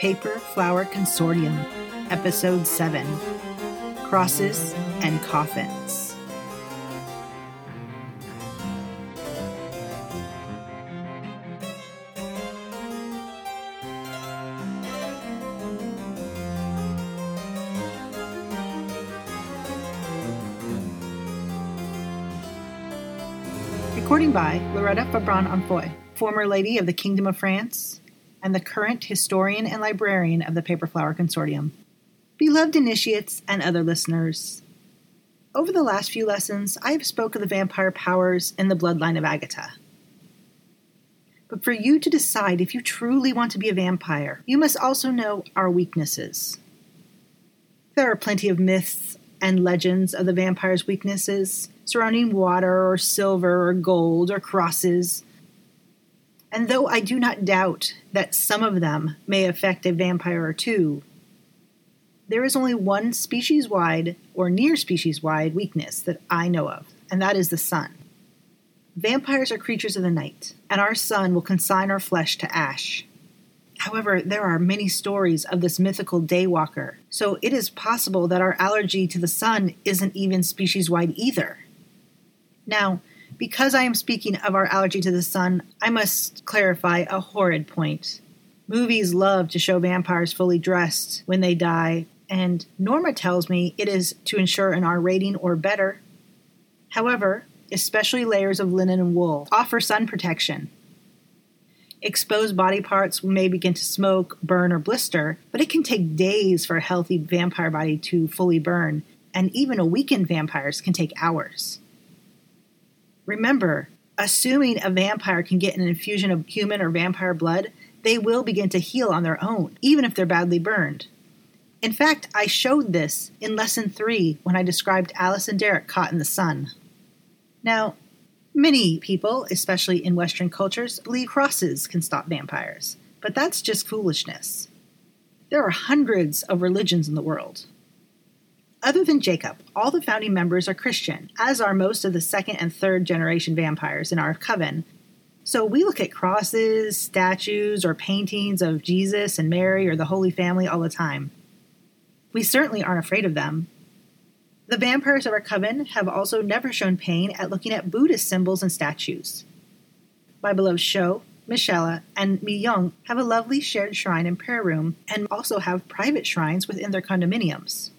Paper Flower Consortium, Episode 7 Crosses and Coffins. Recording by Loretta Fabron Onfoy, former lady of the Kingdom of France and the current historian and librarian of the Paper Flower Consortium. Beloved initiates and other listeners, over the last few lessons, I have spoke of the vampire powers in the bloodline of Agatha. But for you to decide if you truly want to be a vampire, you must also know our weaknesses. There are plenty of myths and legends of the vampire's weaknesses surrounding water or silver or gold or crosses. And though I do not doubt that some of them may affect a vampire or two, there is only one species wide or near species wide weakness that I know of, and that is the sun. Vampires are creatures of the night, and our sun will consign our flesh to ash. However, there are many stories of this mythical daywalker, so it is possible that our allergy to the sun isn't even species wide either. Now, because I am speaking of our allergy to the sun, I must clarify a horrid point. Movies love to show vampires fully dressed when they die, and Norma tells me it is to ensure an R rating or better. However, especially layers of linen and wool offer sun protection. Exposed body parts may begin to smoke, burn, or blister, but it can take days for a healthy vampire body to fully burn, and even a weakened vampires can take hours. Remember, assuming a vampire can get an infusion of human or vampire blood, they will begin to heal on their own, even if they're badly burned. In fact, I showed this in lesson three when I described Alice and Derek caught in the sun. Now, many people, especially in Western cultures, believe crosses can stop vampires, but that's just foolishness. There are hundreds of religions in the world. Other than Jacob, all the founding members are Christian, as are most of the second and third generation vampires in our coven. So we look at crosses, statues, or paintings of Jesus and Mary or the Holy Family all the time. We certainly aren't afraid of them. The vampires of our coven have also never shown pain at looking at Buddhist symbols and statues. My beloved Sho, Michelle, and Mi Young have a lovely shared shrine and prayer room and also have private shrines within their condominiums.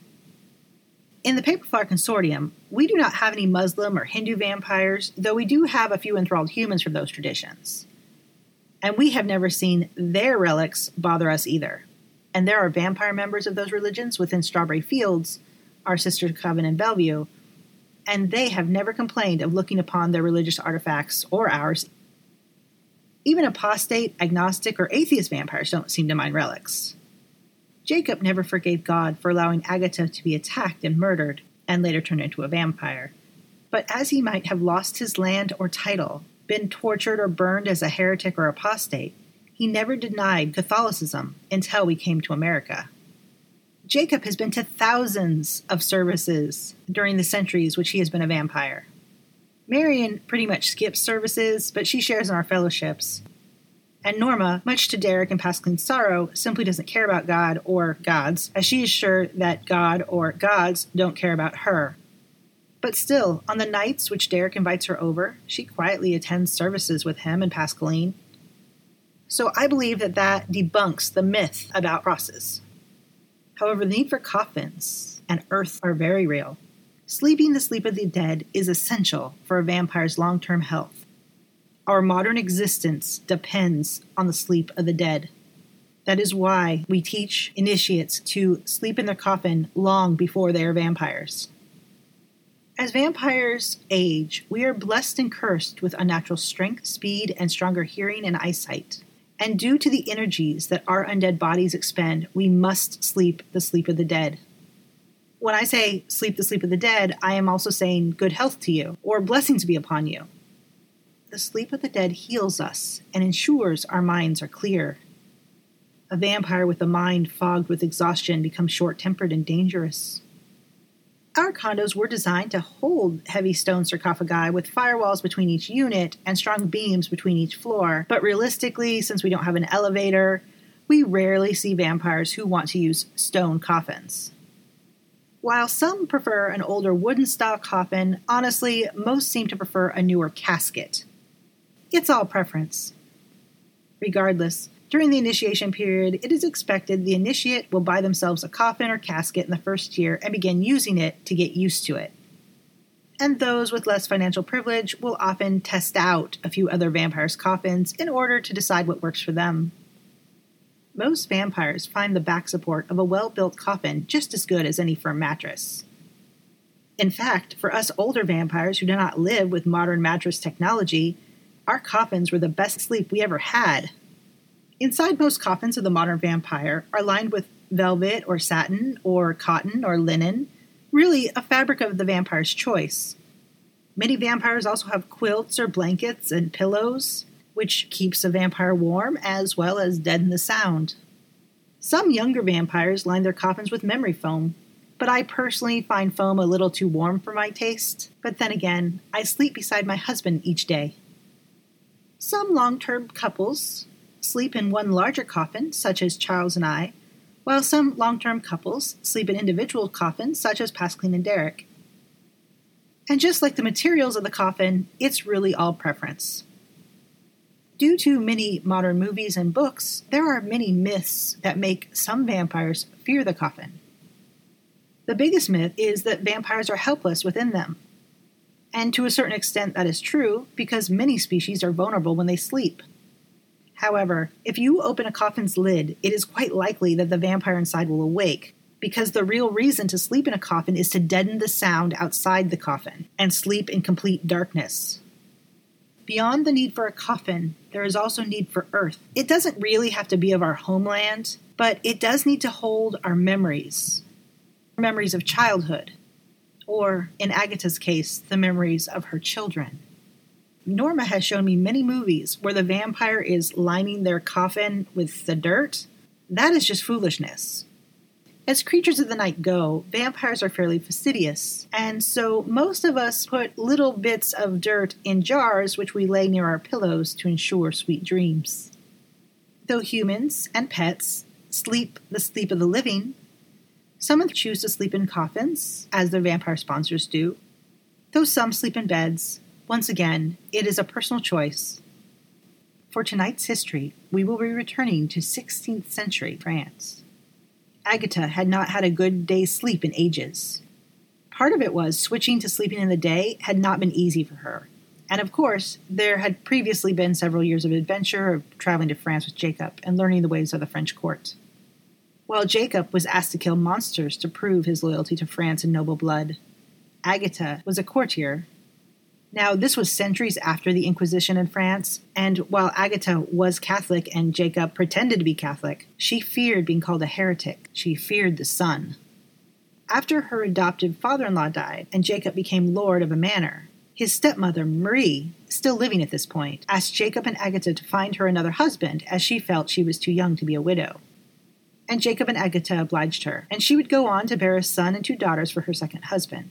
In the Paperflower Consortium, we do not have any Muslim or Hindu vampires, though we do have a few enthralled humans from those traditions. And we have never seen their relics bother us either and there are vampire members of those religions within Strawberry Fields, our sister coven in Bellevue, and they have never complained of looking upon their religious artifacts or ours. Even apostate, agnostic, or atheist vampires don't seem to mind relics. Jacob never forgave God for allowing Agatha to be attacked and murdered, and later turned into a vampire. But as he might have lost his land or title, been tortured or burned as a heretic or apostate, he never denied Catholicism until we came to America. Jacob has been to thousands of services during the centuries which he has been a vampire. Marion pretty much skips services, but she shares in our fellowships. And Norma, much to Derek and Pascaline's sorrow, simply doesn't care about God or gods, as she is sure that God or gods don't care about her. But still, on the nights which Derek invites her over, she quietly attends services with him and Pascaline, so I believe that that debunks the myth about crosses. However, the need for coffins and earth are very real. Sleeping the sleep of the dead is essential for a vampire's long term health. Our modern existence depends on the sleep of the dead. That is why we teach initiates to sleep in their coffin long before they are vampires. As vampires age, we are blessed and cursed with unnatural strength, speed, and stronger hearing and eyesight. And due to the energies that our undead bodies expend, we must sleep the sleep of the dead. When I say sleep the sleep of the dead, I am also saying good health to you, or blessings be upon you. The sleep of the dead heals us and ensures our minds are clear. A vampire with a mind fogged with exhaustion becomes short tempered and dangerous. Our condos were designed to hold heavy stone sarcophagi with firewalls between each unit and strong beams between each floor, but realistically, since we don't have an elevator, we rarely see vampires who want to use stone coffins. While some prefer an older wooden style coffin, honestly, most seem to prefer a newer casket. It's all preference. Regardless, during the initiation period, it is expected the initiate will buy themselves a coffin or casket in the first year and begin using it to get used to it. And those with less financial privilege will often test out a few other vampires' coffins in order to decide what works for them. Most vampires find the back support of a well built coffin just as good as any firm mattress. In fact, for us older vampires who do not live with modern mattress technology, our coffins were the best sleep we ever had Inside most coffins of the modern vampire are lined with velvet or satin or cotton or linen, really a fabric of the vampire's choice. Many vampires also have quilts or blankets and pillows, which keeps a vampire warm as well as deaden the sound. Some younger vampires line their coffins with memory foam, but I personally find foam a little too warm for my taste. But then again, I sleep beside my husband each day. Some long term couples sleep in one larger coffin, such as Charles and I, while some long term couples sleep in individual coffins, such as Pascaline and Derek. And just like the materials of the coffin, it's really all preference. Due to many modern movies and books, there are many myths that make some vampires fear the coffin. The biggest myth is that vampires are helpless within them. And to a certain extent, that is true because many species are vulnerable when they sleep. However, if you open a coffin's lid, it is quite likely that the vampire inside will awake, because the real reason to sleep in a coffin is to deaden the sound outside the coffin and sleep in complete darkness. Beyond the need for a coffin, there is also need for earth. It doesn't really have to be of our homeland, but it does need to hold our memories memories of childhood, or in Agatha's case, the memories of her children. Norma has shown me many movies where the vampire is lining their coffin with the dirt. That is just foolishness. As creatures of the night go, vampires are fairly fastidious, and so most of us put little bits of dirt in jars which we lay near our pillows to ensure sweet dreams. Though humans and pets sleep the sleep of the living, some choose to sleep in coffins, as their vampire sponsors do, though some sleep in beds, once again, it is a personal choice. For tonight's history, we will be returning to 16th century France. Agatha had not had a good day's sleep in ages. Part of it was switching to sleeping in the day had not been easy for her. And of course, there had previously been several years of adventure of traveling to France with Jacob and learning the ways of the French court. While Jacob was asked to kill monsters to prove his loyalty to France and noble blood, Agatha was a courtier now, this was centuries after the Inquisition in France, and while Agatha was Catholic and Jacob pretended to be Catholic, she feared being called a heretic. She feared the sun. After her adopted father in law died and Jacob became lord of a manor, his stepmother, Marie, still living at this point, asked Jacob and Agatha to find her another husband as she felt she was too young to be a widow. And Jacob and Agatha obliged her, and she would go on to bear a son and two daughters for her second husband.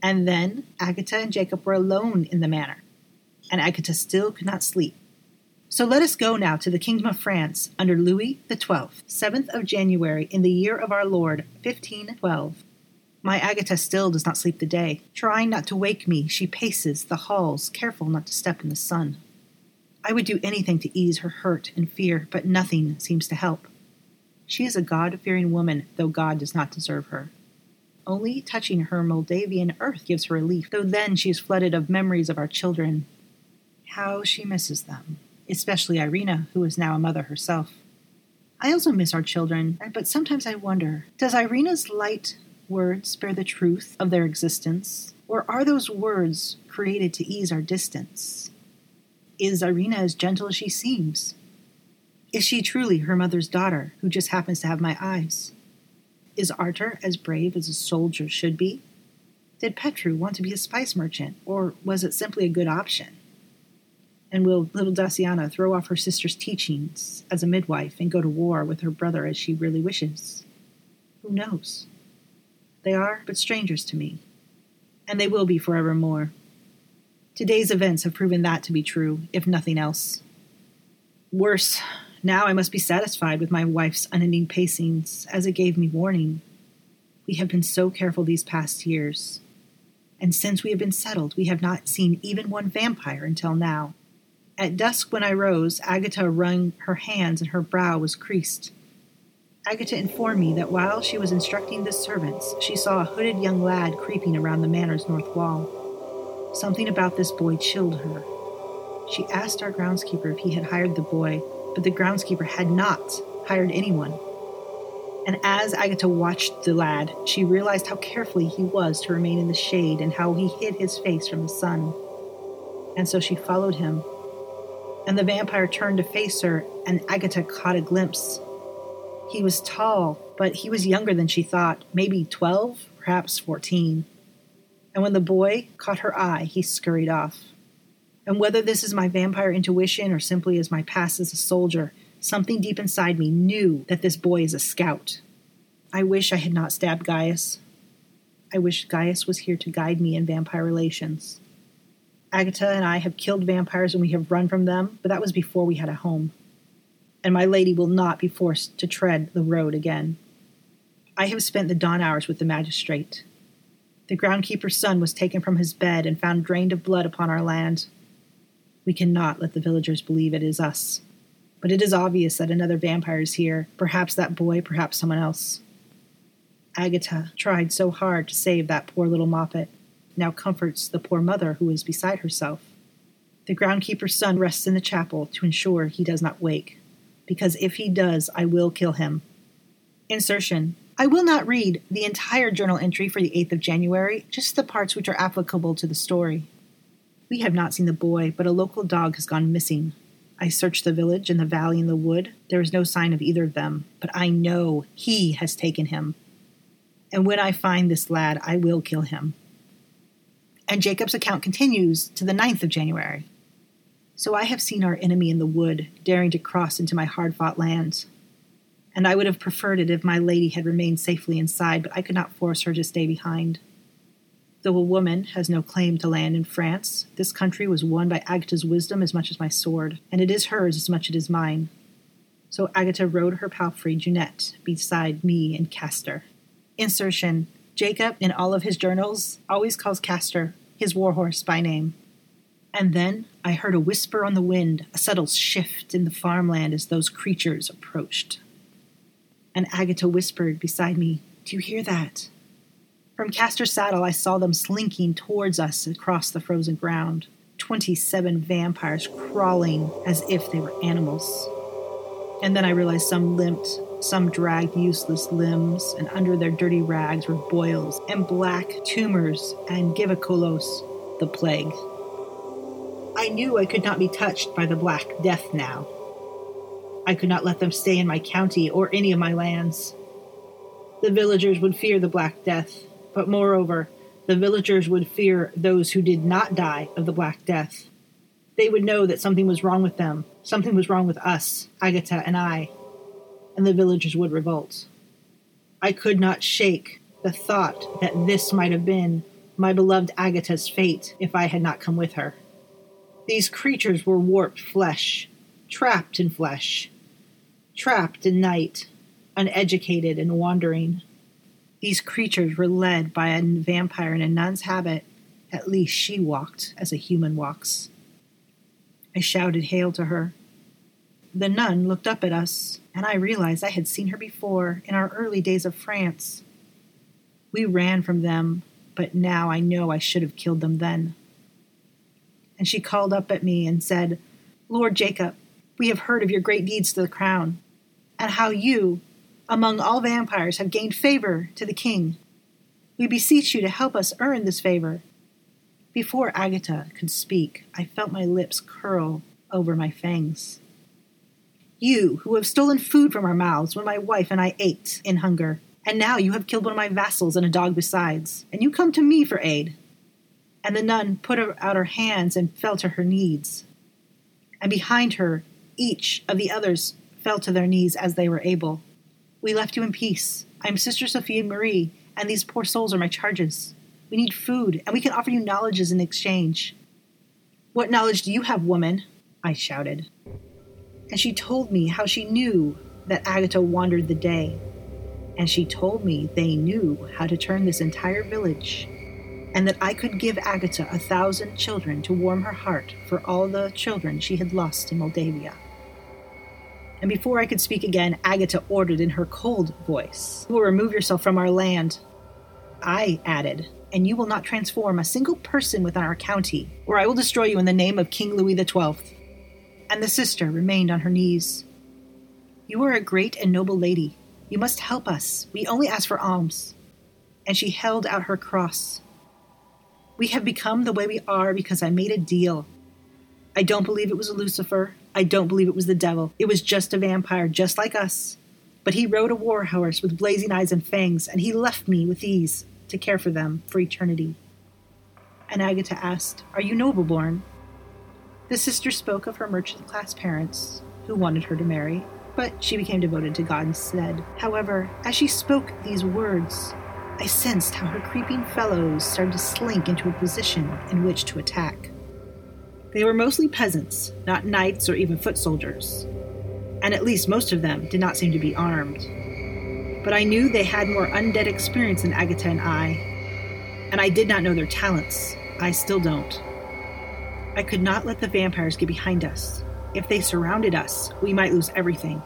And then Agatha and Jacob were alone in the manor, and Agatha still could not sleep. So let us go now to the kingdom of France under Louis the Twelfth, 7th of January in the year of our Lord, 1512. My Agatha still does not sleep the day. Trying not to wake me, she paces the halls, careful not to step in the sun. I would do anything to ease her hurt and fear, but nothing seems to help. She is a God fearing woman, though God does not deserve her. Only touching her Moldavian earth gives her relief, though then she is flooded of memories of our children. How she misses them, especially Irina, who is now a mother herself. I also miss our children, but sometimes I wonder does Irina's light words bear the truth of their existence, or are those words created to ease our distance? Is Irina as gentle as she seems? Is she truly her mother's daughter who just happens to have my eyes? Is Artur as brave as a soldier should be? Did Petru want to be a spice merchant, or was it simply a good option? And will little Daciana throw off her sister's teachings as a midwife and go to war with her brother as she really wishes? Who knows? They are but strangers to me, and they will be forevermore. Today's events have proven that to be true, if nothing else. Worse, now I must be satisfied with my wife's unending pacings, as it gave me warning. We have been so careful these past years, and since we have been settled, we have not seen even one vampire until now. At dusk, when I rose, Agatha wrung her hands and her brow was creased. Agatha informed me that while she was instructing the servants, she saw a hooded young lad creeping around the manor's north wall. Something about this boy chilled her. She asked our groundskeeper if he had hired the boy, but the groundskeeper had not hired anyone. And as Agatha watched the lad, she realized how carefully he was to remain in the shade and how he hid his face from the sun. And so she followed him. And the vampire turned to face her, and Agatha caught a glimpse he was tall, but he was younger than she thought, maybe 12, perhaps 14. And when the boy caught her eye, he scurried off. And whether this is my vampire intuition or simply as my past as a soldier, something deep inside me knew that this boy is a scout. I wish I had not stabbed Gaius. I wish Gaius was here to guide me in vampire relations. Agatha and I have killed vampires and we have run from them, but that was before we had a home and my lady will not be forced to tread the road again. I have spent the dawn hours with the magistrate. The groundkeeper's son was taken from his bed and found drained of blood upon our land. We cannot let the villagers believe it is us. But it is obvious that another vampire is here, perhaps that boy, perhaps someone else. Agatha tried so hard to save that poor little Moppet, now comforts the poor mother who is beside herself. The groundkeeper's son rests in the chapel to ensure he does not wake because if he does, I will kill him. Insertion. I will not read the entire journal entry for the 8th of January, just the parts which are applicable to the story. We have not seen the boy, but a local dog has gone missing. I searched the village and the valley and the wood. There is no sign of either of them, but I know he has taken him. And when I find this lad, I will kill him. And Jacob's account continues to the 9th of January. So I have seen our enemy in the wood, daring to cross into my hard fought lands. And I would have preferred it if my lady had remained safely inside, but I could not force her to stay behind. Though a woman has no claim to land in France, this country was won by Agatha's wisdom as much as my sword, and it is hers as much as it is mine. So Agatha rode her palfrey, Junette, beside me and Castor. Insertion Jacob, in all of his journals, always calls Castor his warhorse by name. And then I heard a whisper on the wind, a subtle shift in the farmland as those creatures approached. And Agatha whispered beside me, Do you hear that? From Castor's saddle, I saw them slinking towards us across the frozen ground. Twenty seven vampires crawling as if they were animals. And then I realized some limped, some dragged useless limbs, and under their dirty rags were boils and black tumors and givaculos, the plague. I knew I could not be touched by the Black Death now. I could not let them stay in my county or any of my lands. The villagers would fear the Black Death, but moreover, the villagers would fear those who did not die of the Black Death. They would know that something was wrong with them, something was wrong with us, Agatha and I, and the villagers would revolt. I could not shake the thought that this might have been my beloved Agatha's fate if I had not come with her. These creatures were warped flesh, trapped in flesh, trapped in night, uneducated and wandering. These creatures were led by a vampire in a nun's habit. At least she walked as a human walks. I shouted hail to her. The nun looked up at us, and I realized I had seen her before in our early days of France. We ran from them, but now I know I should have killed them then and she called up at me and said, Lord Jacob, we have heard of your great deeds to the crown, and how you, among all vampires, have gained favor to the king. We beseech you to help us earn this favor. Before Agatha could speak, I felt my lips curl over my fangs. You, who have stolen food from our mouths when my wife and I ate in hunger, and now you have killed one of my vassals and a dog besides, and you come to me for aid and the nun put out her hands and fell to her knees. And behind her, each of the others fell to their knees as they were able. We left you in peace. I am Sister Sophia Marie, and these poor souls are my charges. We need food, and we can offer you knowledges in exchange. What knowledge do you have, woman? I shouted. and she told me how she knew that Agatha wandered the day. And she told me they knew how to turn this entire village, and that I could give Agatha a thousand children to warm her heart for all the children she had lost in Moldavia. And before I could speak again, Agatha ordered in her cold voice, You will remove yourself from our land. I added, And you will not transform a single person within our county, or I will destroy you in the name of King Louis XII. And the sister remained on her knees. You are a great and noble lady. You must help us. We only ask for alms. And she held out her cross. We have become the way we are because I made a deal. I don't believe it was Lucifer. I don't believe it was the devil. It was just a vampire, just like us. But he rode a war horse with blazing eyes and fangs, and he left me with these to care for them for eternity. And Agatha asked, Are you noble born? The sister spoke of her merchant class parents, who wanted her to marry, but she became devoted to God instead. However, as she spoke these words, I sensed how her creeping fellows started to slink into a position in which to attack. They were mostly peasants, not knights or even foot soldiers, and at least most of them did not seem to be armed. But I knew they had more undead experience than Agatha and I, and I did not know their talents. I still don't. I could not let the vampires get behind us, if they surrounded us, we might lose everything.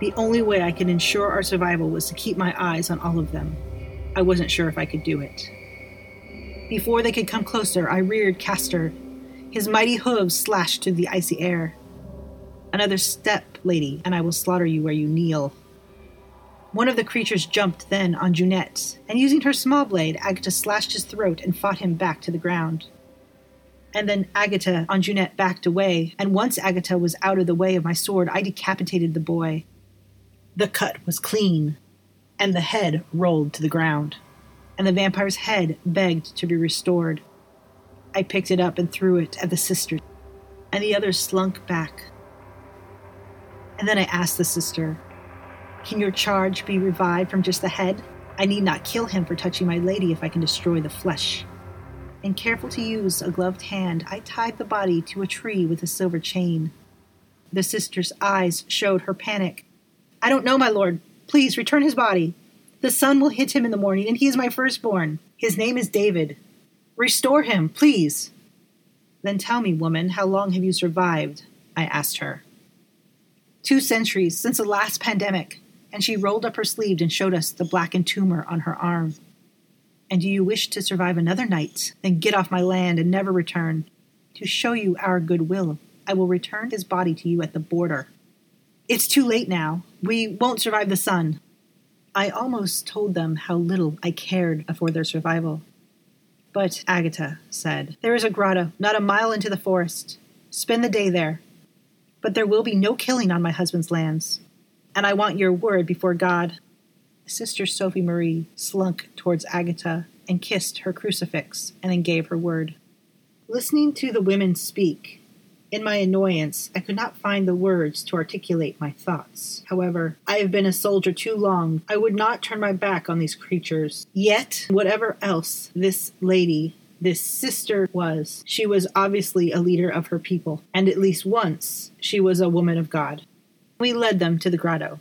The only way I could ensure our survival was to keep my eyes on all of them. I wasn't sure if I could do it. Before they could come closer, I reared Castor. His mighty hooves slashed through the icy air. Another step, lady, and I will slaughter you where you kneel. One of the creatures jumped then on Junette, and using her small blade, Agatha slashed his throat and fought him back to the ground. And then Agatha on Junette backed away, and once Agatha was out of the way of my sword, I decapitated the boy. The cut was clean, and the head rolled to the ground, and the vampire's head begged to be restored. I picked it up and threw it at the sister, and the others slunk back. And then I asked the sister, Can your charge be revived from just the head? I need not kill him for touching my lady if I can destroy the flesh and careful to use a gloved hand, I tied the body to a tree with a silver chain. The sister's eyes showed her panic. I don't know, my lord. Please return his body. The sun will hit him in the morning, and he is my firstborn. His name is David. Restore him, please. Then tell me, woman, how long have you survived? I asked her. Two centuries since the last pandemic, and she rolled up her sleeve and showed us the blackened tumor on her arm. And do you wish to survive another night? Then get off my land and never return. To show you our goodwill, I will return his body to you at the border. It's too late now. We won't survive the sun. I almost told them how little I cared for their survival. But Agatha said, There is a grotto not a mile into the forest. Spend the day there. But there will be no killing on my husband's lands. And I want your word before God Sister Sophie Marie slunk towards Agatha and kissed her crucifix and then gave her word. Listening to the women speak, in my annoyance, I could not find the words to articulate my thoughts. However, I have been a soldier too long. I would not turn my back on these creatures. Yet, whatever else this lady, this sister was, she was obviously a leader of her people, and at least once she was a woman of God. We led them to the grotto.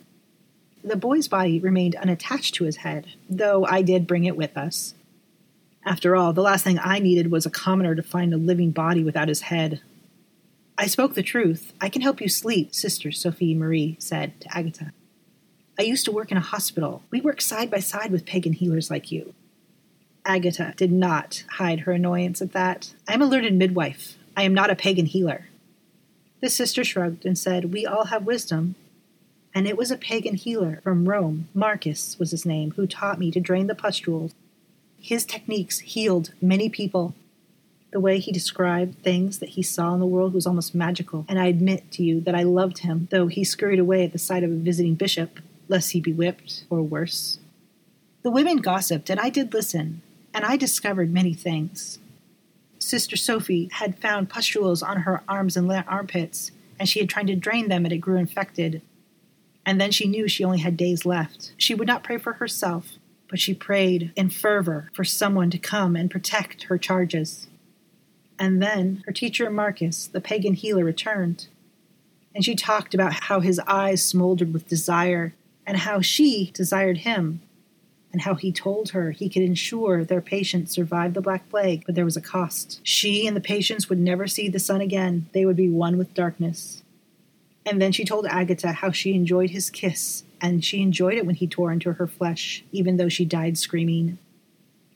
The boy's body remained unattached to his head, though I did bring it with us. After all, the last thing I needed was a commoner to find a living body without his head. I spoke the truth. I can help you sleep, Sister Sophie Marie said to Agatha. I used to work in a hospital. We work side by side with pagan healers like you. Agatha did not hide her annoyance at that. I am a learned midwife. I am not a pagan healer. The sister shrugged and said, We all have wisdom, and it was a pagan healer from Rome, Marcus was his name, who taught me to drain the pustules. His techniques healed many people. The way he described things that he saw in the world was almost magical, and I admit to you that I loved him, though he scurried away at the sight of a visiting bishop, lest he be whipped, or worse. The women gossiped, and I did listen, and I discovered many things. Sister Sophie had found pustules on her arms and armpits, and she had tried to drain them, and it grew infected and then she knew she only had days left. She would not pray for herself, but she prayed in fervor for someone to come and protect her charges. And then her teacher Marcus, the pagan healer, returned. And she talked about how his eyes smoldered with desire and how she desired him, and how he told her he could ensure their patients survived the Black Plague, but there was a cost. She and the patients would never see the sun again, they would be one with darkness. And then she told Agatha how she enjoyed his kiss, and she enjoyed it when he tore into her flesh, even though she died screaming.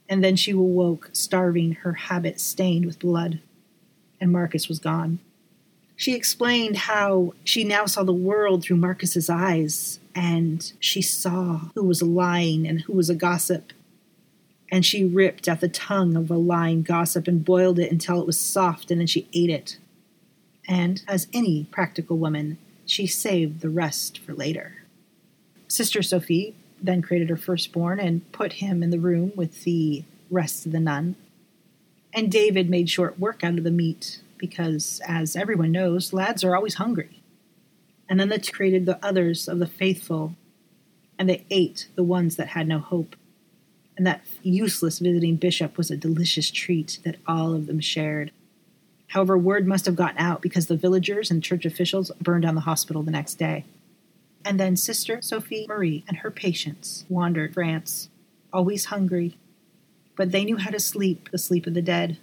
And then she awoke, starving, her habit stained with blood. And Marcus was gone. She explained how she now saw the world through Marcus's eyes, and she saw who was lying and who was a gossip. And she ripped out the tongue of a lying gossip and boiled it until it was soft, and then she ate it. And, as any practical woman, she saved the rest for later. Sister Sophie then created her firstborn and put him in the room with the rest of the nun. And David made short work out of the meat because, as everyone knows, lads are always hungry. And then they created the others of the faithful, and they ate the ones that had no hope. And that useless visiting bishop was a delicious treat that all of them shared. However, word must have gotten out because the villagers and church officials burned down the hospital the next day. And then Sister Sophie Marie and her patients wandered France, always hungry, but they knew how to sleep the sleep of the dead.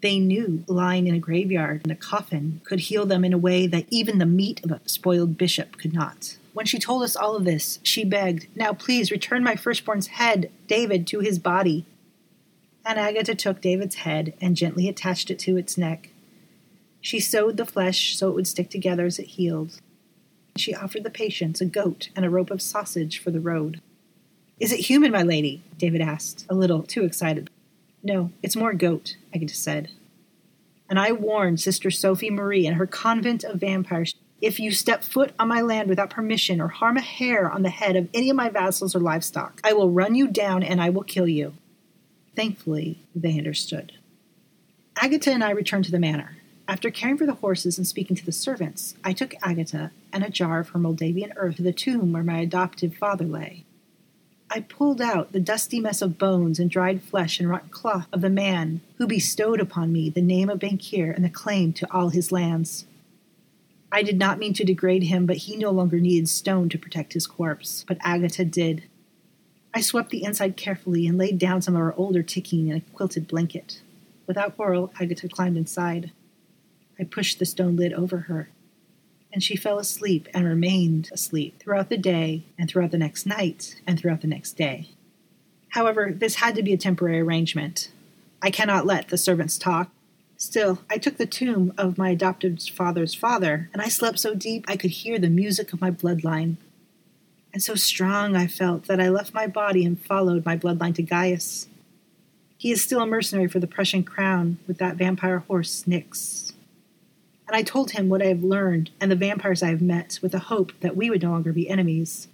They knew lying in a graveyard in a coffin could heal them in a way that even the meat of a spoiled bishop could not. When she told us all of this, she begged, Now please return my firstborn's head, David, to his body. And Agatha took David's head and gently attached it to its neck. She sewed the flesh so it would stick together as it healed. She offered the patients a goat and a rope of sausage for the road. Is it human, my lady? David asked, a little too excited. No, it's more goat, Agatha said. And I warn Sister Sophie Marie and her convent of vampires if you step foot on my land without permission or harm a hair on the head of any of my vassals or livestock, I will run you down and I will kill you. Thankfully, they understood. Agatha and I returned to the manor. After caring for the horses and speaking to the servants, I took Agatha and a jar of her Moldavian earth to the tomb where my adoptive father lay. I pulled out the dusty mess of bones and dried flesh and rotten cloth of the man who bestowed upon me the name of Bankir and the claim to all his lands. I did not mean to degrade him, but he no longer needed stone to protect his corpse, but Agatha did. I swept the inside carefully and laid down some of our older ticking in a quilted blanket. Without quarrel, Agatha climbed inside. I pushed the stone lid over her and she fell asleep and remained asleep throughout the day and throughout the next night and throughout the next day. However, this had to be a temporary arrangement. I cannot let the servants talk. Still, I took the tomb of my adopted father's father, and I slept so deep I could hear the music of my bloodline. And so strong I felt that I left my body and followed my bloodline to Gaius. He is still a mercenary for the Prussian crown with that vampire horse, Nyx and I told him what I have learned and the vampires I have met with the hope that we would no longer be enemies.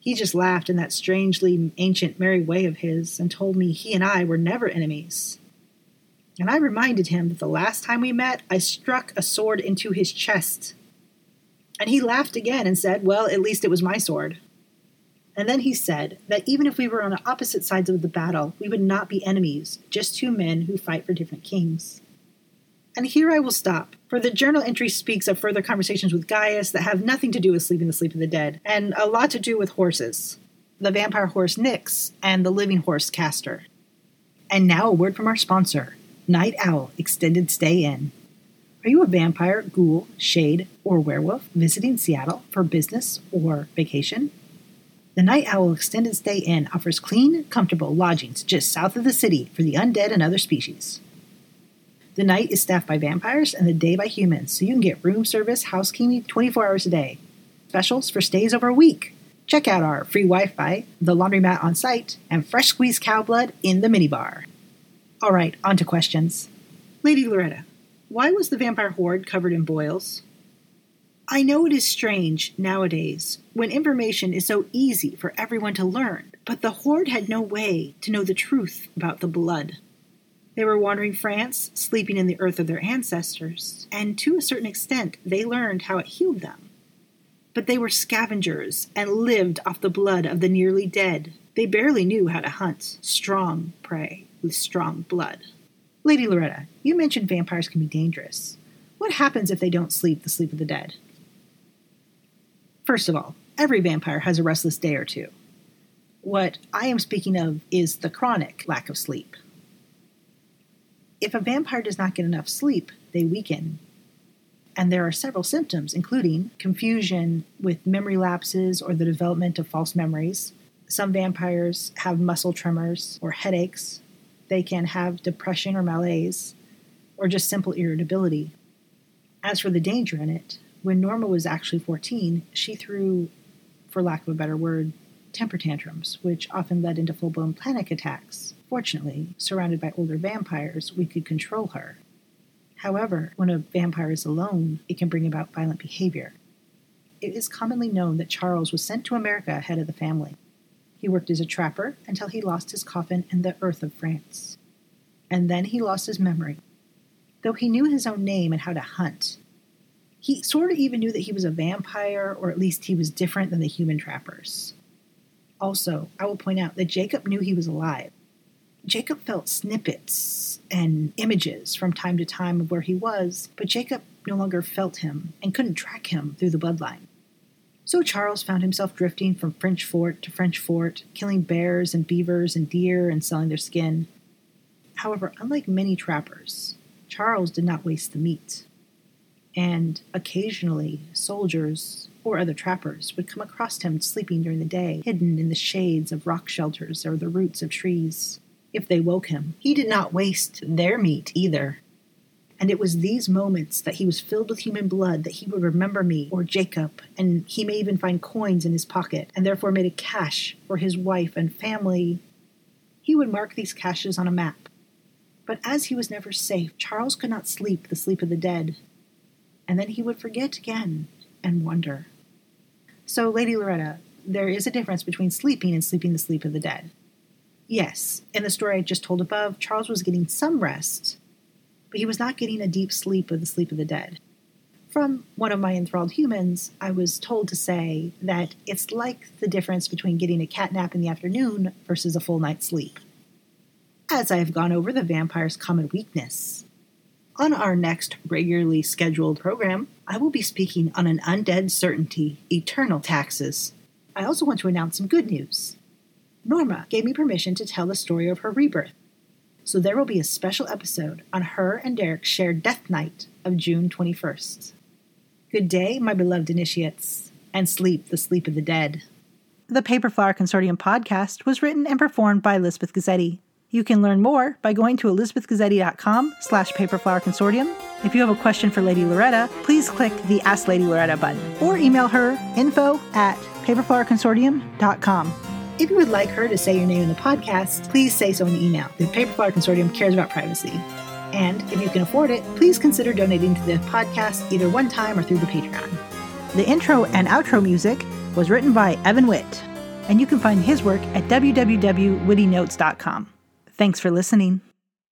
He just laughed in that strangely ancient, merry way of his and told me he and I were never enemies. And I reminded him that the last time we met, I struck a sword into his chest. And he laughed again and said, Well, at least it was my sword. And then he said that even if we were on opposite sides of the battle, we would not be enemies, just two men who fight for different kings. And here I will stop, for the journal entry speaks of further conversations with Gaius that have nothing to do with sleeping the sleep of the dead, and a lot to do with horses the vampire horse Nyx and the living horse Castor. And now a word from our sponsor, Night Owl Extended Stay Inn. Are you a vampire, ghoul, shade, or werewolf visiting Seattle for business or vacation? The Night Owl Extended Stay Inn offers clean, comfortable lodgings just south of the city for the undead and other species. The night is staffed by vampires and the day by humans, so you can get room service, housekeeping 24 hours a day. Specials for stays over a week. Check out our free Wi Fi, the laundromat on site, and fresh squeezed cow blood in the minibar. All right, on to questions. Lady Loretta, why was the vampire horde covered in boils? I know it is strange nowadays when information is so easy for everyone to learn, but the horde had no way to know the truth about the blood. They were wandering France, sleeping in the earth of their ancestors, and to a certain extent they learned how it healed them. But they were scavengers and lived off the blood of the nearly dead. They barely knew how to hunt strong prey with strong blood. Lady Loretta, you mentioned vampires can be dangerous. What happens if they don't sleep the sleep of the dead? First of all, every vampire has a restless day or two. What I am speaking of is the chronic lack of sleep. If a vampire does not get enough sleep, they weaken. And there are several symptoms, including confusion with memory lapses or the development of false memories. Some vampires have muscle tremors or headaches. They can have depression or malaise, or just simple irritability. As for the danger in it, when Norma was actually 14, she threw, for lack of a better word, temper tantrums, which often led into full blown panic attacks. Fortunately, surrounded by older vampires, we could control her. However, when a vampire is alone, it can bring about violent behavior. It is commonly known that Charles was sent to America ahead of the family. He worked as a trapper until he lost his coffin in the earth of France. And then he lost his memory. Though he knew his own name and how to hunt, he sort of even knew that he was a vampire, or at least he was different than the human trappers. Also, I will point out that Jacob knew he was alive. Jacob felt snippets and images from time to time of where he was, but Jacob no longer felt him and couldn't track him through the bloodline. So Charles found himself drifting from French fort to French fort, killing bears and beavers and deer and selling their skin. However, unlike many trappers, Charles did not waste the meat and occasionally soldiers or other trappers would come across him sleeping during the day, hidden in the shades of rock shelters or the roots of trees. If they woke him, he did not waste their meat either. And it was these moments that he was filled with human blood that he would remember me or Jacob, and he may even find coins in his pocket, and therefore made a cache for his wife and family. He would mark these caches on a map. But as he was never safe, Charles could not sleep the sleep of the dead, and then he would forget again and wonder. So, Lady Loretta, there is a difference between sleeping and sleeping the sleep of the dead. Yes, in the story I just told above, Charles was getting some rest, but he was not getting a deep sleep of the sleep of the dead. From one of my enthralled humans, I was told to say that it's like the difference between getting a cat nap in the afternoon versus a full night's sleep. As I have gone over the vampire's common weakness, on our next regularly scheduled program, I will be speaking on an undead certainty eternal taxes. I also want to announce some good news. Norma gave me permission to tell the story of her rebirth, so there will be a special episode on her and Derek's shared death night of June 21st. Good day, my beloved initiates, and sleep the sleep of the dead. The Paper Flower Consortium podcast was written and performed by Elizabeth Gazzetti. You can learn more by going to elizabethgazzetti.com slash paperflowerconsortium. If you have a question for Lady Loretta, please click the Ask Lady Loretta button or email her info at paperflowerconsortium.com. If you would like her to say your name in the podcast, please say so in the email. The Paperflower Consortium cares about privacy. And if you can afford it, please consider donating to the podcast either one time or through the Patreon. The intro and outro music was written by Evan Witt, and you can find his work at www.wittynotes.com. Thanks for listening.